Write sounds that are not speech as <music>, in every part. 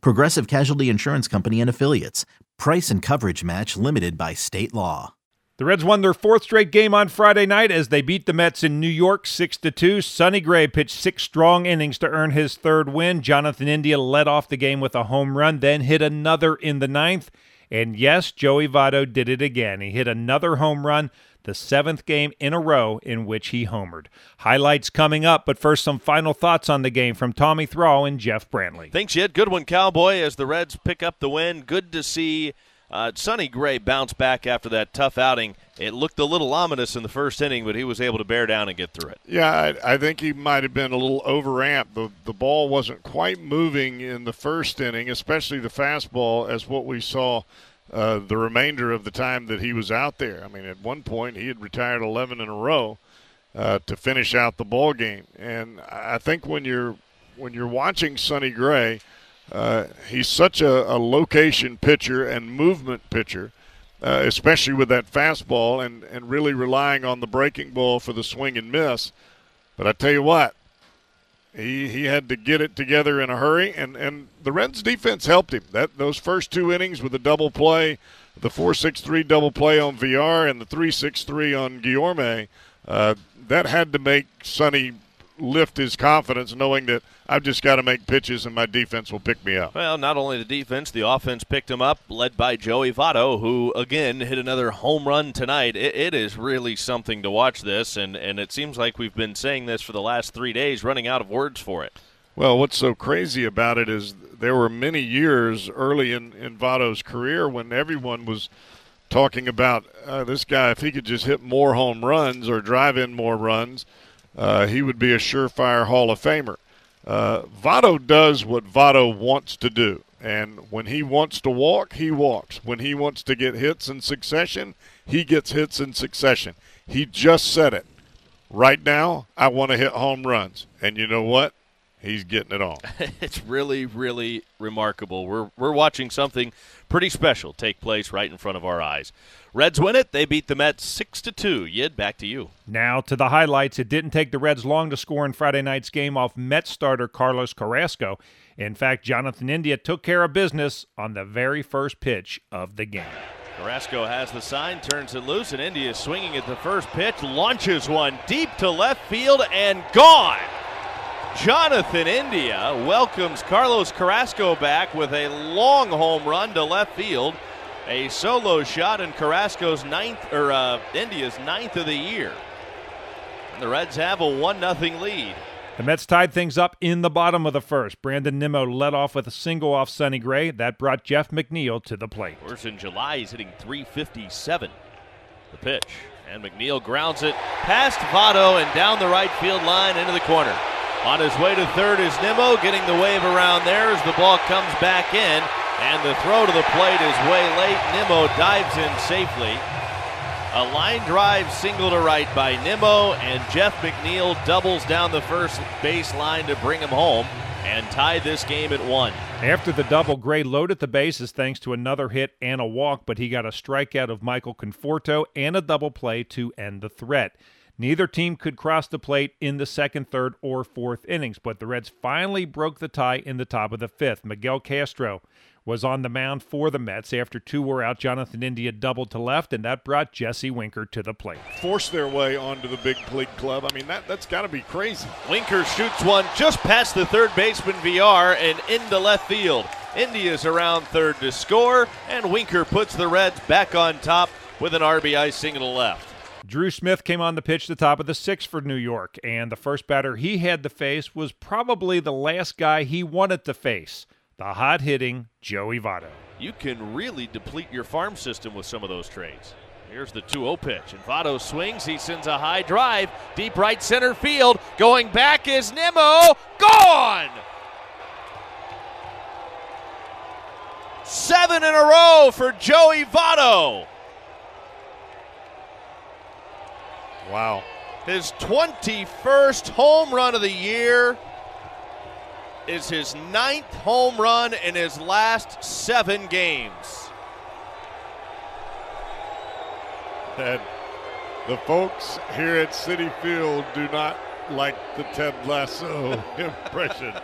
Progressive Casualty Insurance Company and Affiliates. Price and coverage match limited by state law. The Reds won their fourth straight game on Friday night as they beat the Mets in New York 6 2. Sonny Gray pitched six strong innings to earn his third win. Jonathan India led off the game with a home run, then hit another in the ninth. And yes, Joey Votto did it again. He hit another home run the seventh game in a row in which he homered. Highlights coming up, but first, some final thoughts on the game from Tommy Thrall and Jeff Brantley. Thanks, Jed. Good one, Cowboy, as the Reds pick up the win. Good to see uh, Sonny Gray bounced back after that tough outing. It looked a little ominous in the first inning, but he was able to bear down and get through it. Yeah, I, I think he might have been a little overamped. The, the ball wasn't quite moving in the first inning, especially the fastball, as what we saw – uh, the remainder of the time that he was out there. I mean, at one point he had retired 11 in a row uh, to finish out the ball game, and I think when you're when you're watching Sonny Gray, uh, he's such a, a, location pitcher and movement pitcher. Uh, especially with that fastball and, and really relying on the breaking ball for the swing and miss. But I tell you what, he he had to get it together in a hurry, and, and the Reds defense helped him. That those first two innings with the double play, the four six three double play on Villar and the three six three on Guillorme, uh, that had to make Sonny lift his confidence, knowing that I've just got to make pitches and my defense will pick me up. Well, not only the defense, the offense picked him up, led by Joey Votto, who again hit another home run tonight. It, it is really something to watch this, and, and it seems like we've been saying this for the last three days, running out of words for it. Well, what's so crazy about it is there were many years early in, in Votto's career when everyone was talking about uh, this guy, if he could just hit more home runs or drive in more runs – uh, he would be a surefire Hall of Famer. Uh, Votto does what Votto wants to do. And when he wants to walk, he walks. When he wants to get hits in succession, he gets hits in succession. He just said it. Right now, I want to hit home runs. And you know what? He's getting it on. <laughs> it's really, really remarkable. We're, we're watching something pretty special take place right in front of our eyes. Reds win it. They beat the Mets 6 to 2. Yid, back to you. Now to the highlights. It didn't take the Reds long to score in Friday night's game off Mets starter Carlos Carrasco. In fact, Jonathan India took care of business on the very first pitch of the game. Carrasco has the sign, turns it loose, and India is swinging at the first pitch, launches one deep to left field, and gone. Jonathan India welcomes Carlos Carrasco back with a long home run to left field a solo shot in Carrasco's ninth or uh, India's ninth of the year. And the Reds have a one nothing lead. The Mets tied things up in the bottom of the first. Brandon Nimmo led off with a single off Sonny Gray. That brought Jeff McNeil to the plate. Worse in July, he's hitting 357. The pitch. And McNeil grounds it past Votto and down the right field line into the corner. On his way to third is Nimmo, getting the wave around there as the ball comes back in. And the throw to the plate is way late. Nimmo dives in safely. A line drive single to right by Nimmo, and Jeff McNeil doubles down the first base line to bring him home and tie this game at one. After the double, Gray loaded the bases thanks to another hit and a walk, but he got a strikeout of Michael Conforto and a double play to end the threat. Neither team could cross the plate in the second, third, or fourth innings, but the Reds finally broke the tie in the top of the fifth. Miguel Castro was on the mound for the Mets. After two were out, Jonathan India doubled to left, and that brought Jesse Winker to the plate. Force their way onto the big league club. I mean, that, that's got to be crazy. Winker shoots one just past the third baseman Villar and into left field. India's around third to score, and Winker puts the Reds back on top with an RBI single to left. Drew Smith came on the pitch the top of the sixth for New York, and the first batter he had to face was probably the last guy he wanted to face the hot hitting Joey Votto. You can really deplete your farm system with some of those trades. Here's the 2 0 pitch, and Votto swings. He sends a high drive, deep right center field. Going back is Nimmo. Gone! Seven in a row for Joey Votto. Wow. His 21st home run of the year is his ninth home run in his last seven games. And the folks here at Citi Field do not like the Ted Lasso <laughs> impression.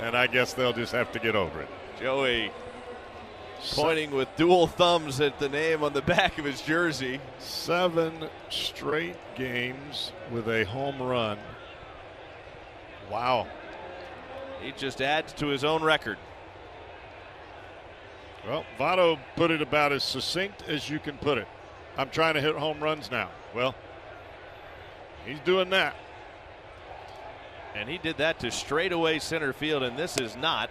And I guess they'll just have to get over it. Joey pointing with dual thumbs at the name on the <laughs> back of his jersey. Seven straight games with a home run. Wow. He just adds to his own record. Well, Votto put it about as succinct as you can put it. I'm trying to hit home runs now. Well, he's doing that. And he did that to straightaway center field, and this is not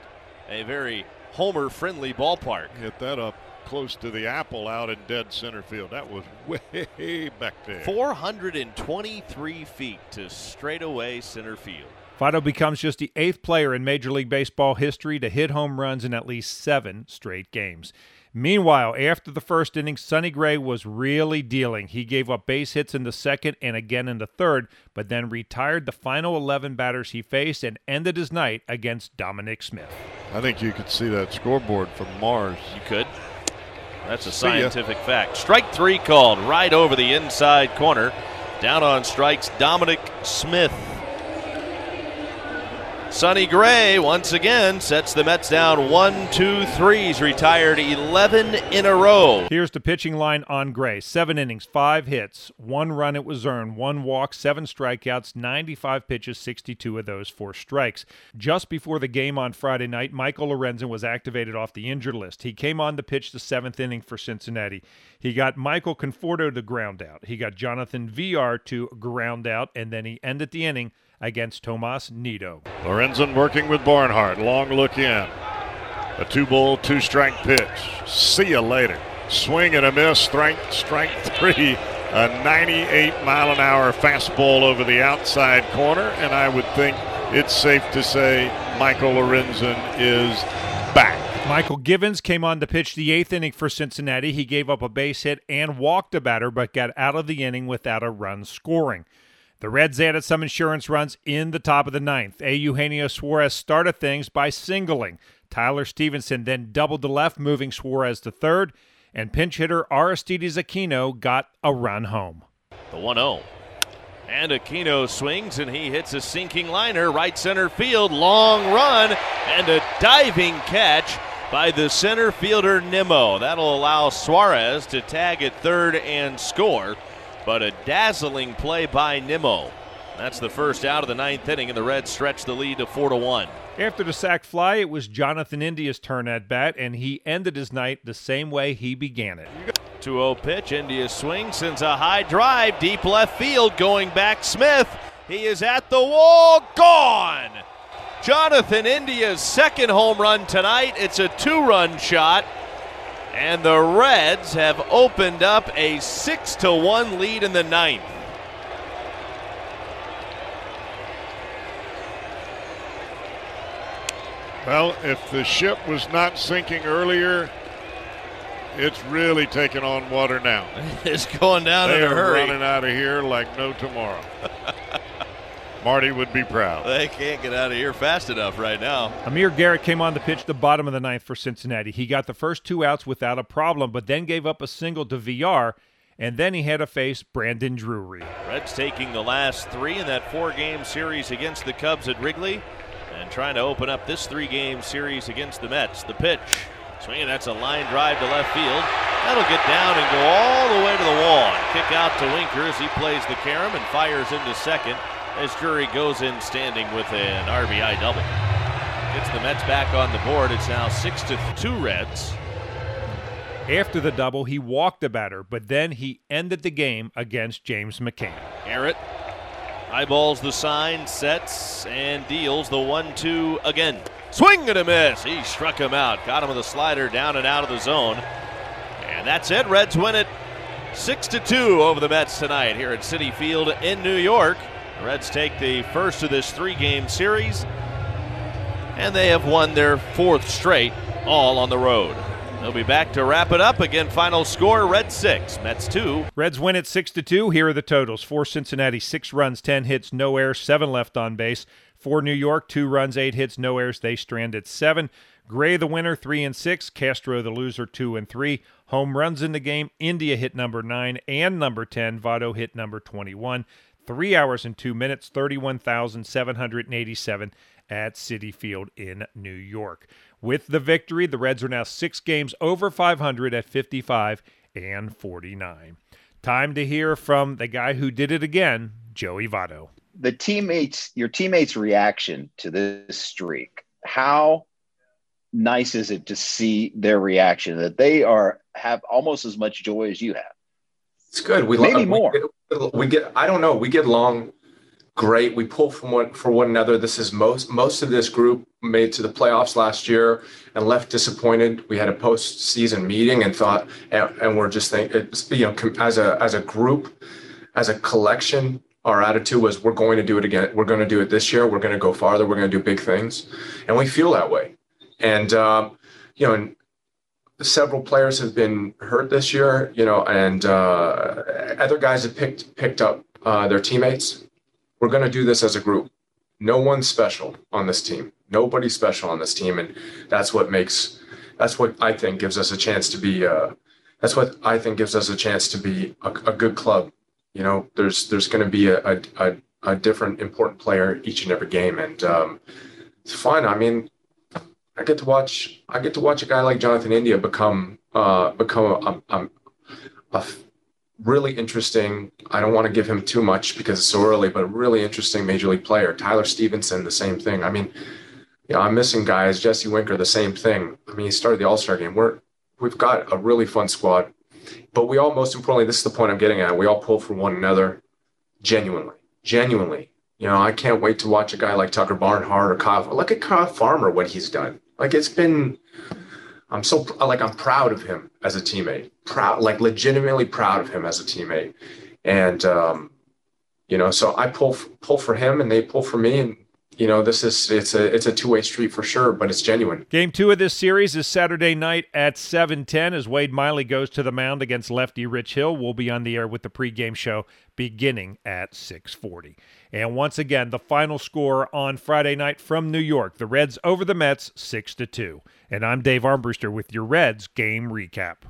a very homer friendly ballpark. Hit that up close to the apple out in dead center field. That was <laughs> way back there. 423 feet to straightaway center field. Votto becomes just the eighth player in Major League Baseball history to hit home runs in at least seven straight games. Meanwhile, after the first inning, Sonny Gray was really dealing. He gave up base hits in the second and again in the third, but then retired the final 11 batters he faced and ended his night against Dominic Smith. I think you could see that scoreboard from Mars. You could. That's a scientific fact. Strike three called right over the inside corner. Down on strikes, Dominic Smith. Sonny Gray once again sets the Mets down one, two, three. He's retired 11 in a row. Here's the pitching line on Gray seven innings, five hits, one run it was earned, one walk, seven strikeouts, 95 pitches, 62 of those four strikes. Just before the game on Friday night, Michael Lorenzen was activated off the injured list. He came on to pitch the seventh inning for Cincinnati. He got Michael Conforto to ground out, he got Jonathan Villar to ground out, and then he ended the inning against Tomas Nido. Lorenzen working with Barnhart. Long look in. A two ball, two strike pitch. See you later. Swing and a miss. Strike, strike <laughs> three. A 98 mile an hour fastball over the outside corner. And I would think it's safe to say Michael Lorenzen is back. Mychal Givens came on to pitch the eighth inning for Cincinnati. He gave up a base hit and walked a batter, but got out of the inning without a run scoring. The Reds added some insurance runs in the top of the ninth. A. Eugenio Suarez started things by singling. Tyler Stephenson then doubled to left, moving Suarez to third, and pinch hitter Aristides Aquino got a run home. The 1 0. And Aquino swings and he hits a sinking liner right center field. Long run and a diving catch by the center fielder Nimmo. That'll allow Suarez to tag at third and score but a dazzling play by Nimmo. That's the first out of the ninth inning, and the Reds stretch the lead to four to one. After the sac fly, it was Jonathan India's turn at bat, and he ended his night the same way he began it. 2 0 pitch. India swings, sends a high drive, deep left field, going back Smith. He is at the wall, gone. Jonathan India's second home run tonight. It's a two run shot. And the Reds have opened up a 6 to 1 lead in the ninth. Well, if the ship was not sinking earlier, it's really taking on water now. <laughs> it's going down they in a hurry. running out of here like no tomorrow. <laughs> Marty would be proud. They can't get out of here fast enough right now. Amir Garrett came on to pitch the bottom of the ninth for Cincinnati. He got the first two outs without a problem, but then gave up a single to Villar, and then he had to face Brandon Drury. Reds taking the last three in that four game series against the Cubs at Wrigley and trying to open up this three game series against the Mets. The pitch. Swinging, that's a line drive to left field. That'll get down and go all the way to the wall. Kick out to Winker as he plays the carom and fires into second as Drury goes in standing with an RBI double. Gets the Mets back on the board. It's now 6 to 2 Reds. After the double, he walked the batter, but then he ended the game against James McCann. Garrett eyeballs the sign, sets, and deals the 1 2 again. Swing and a miss. He struck him out. Got him with a slider down and out of the zone. And that's it. Reds win it 6 to 2 over the Mets tonight here at Citi Field in New York. The Reds take the first of this three game series, and they have won their fourth straight all on the road. They'll be back to wrap it up. Again, final score Red 6, Mets 2. Reds win at 6 to 2. Here are the totals. For Cincinnati, 6 runs, 10 hits, no errors, 7 left on base. For New York, 2 runs, 8 hits, no errors. They strand at 7. Gray the winner, 3 and 6. Castro the loser, 2 and 3. Home runs in the game. India hit number 9 and number 10. Votto hit number 21. 3 hours and 2 minutes, 31,787 at Citi Field in New York. With the victory, the Reds are now six games over 500 at 55 and 49. Time to hear from the guy who did it again, Joey Votto. The teammates, your teammates' reaction to this streak. How nice is it to see their reaction that they are have almost as much joy as you have? It's good. We maybe more. We get, we get I don't know. We get along great. We pull from one for one another. This is most most of this group made to the playoffs last year and left disappointed. We had a postseason meeting and thought, and, and we're just thinking, it's you know, as a as a group, as a collection, our attitude was we're going to do it again. We're going to do it this year. We're going to go farther. We're going to do big things, and we feel that way. And um, you know, and several players have been hurt this year. You know, and uh, other guys have picked picked up uh, their teammates we're going to do this as a group. No one's special on this team. Nobody's special on this team, and that's what makes that's what I think gives us a chance to be. Uh, that's what I think gives us a chance to be a, a good club. You know, there's there's going to be a, a, a different important player each and every game, and um, it's fun. I mean, I get to watch I get to watch a guy like Jonathan India become uh, become a, a, a, really interesting. I don't want to give him too much because it's so early, but a really interesting major league player. Tyler Stephenson, the same thing. I mean, you know, I'm missing guys. Jesse Winker, the same thing. I mean, he started the All Star game. We're we've got a really fun squad, but we all most importantly, this is the point I'm getting at. We all pull for one another, genuinely, genuinely. You know, I can't wait to watch a guy like Tucker Barnhart or Kyle. Look at Kyle Farmer, what he's done. Like it's been I'm so like I'm proud of him as a teammate. Proud, like legitimately proud of him as a teammate. And um, you know, so I pull pull for him, and they pull for me, and you know, this is it's a it's a two way street for sure, but it's genuine. Game two of this series is Saturday night at seven ten as Wade Miley goes to the mound against lefty Rich Hill. We'll be on the air with the pregame show beginning at six forty. And once again, the final score on Friday night from New York: the Reds over the Mets, six to two. And I'm Dave Armbruster with your Reds game recap.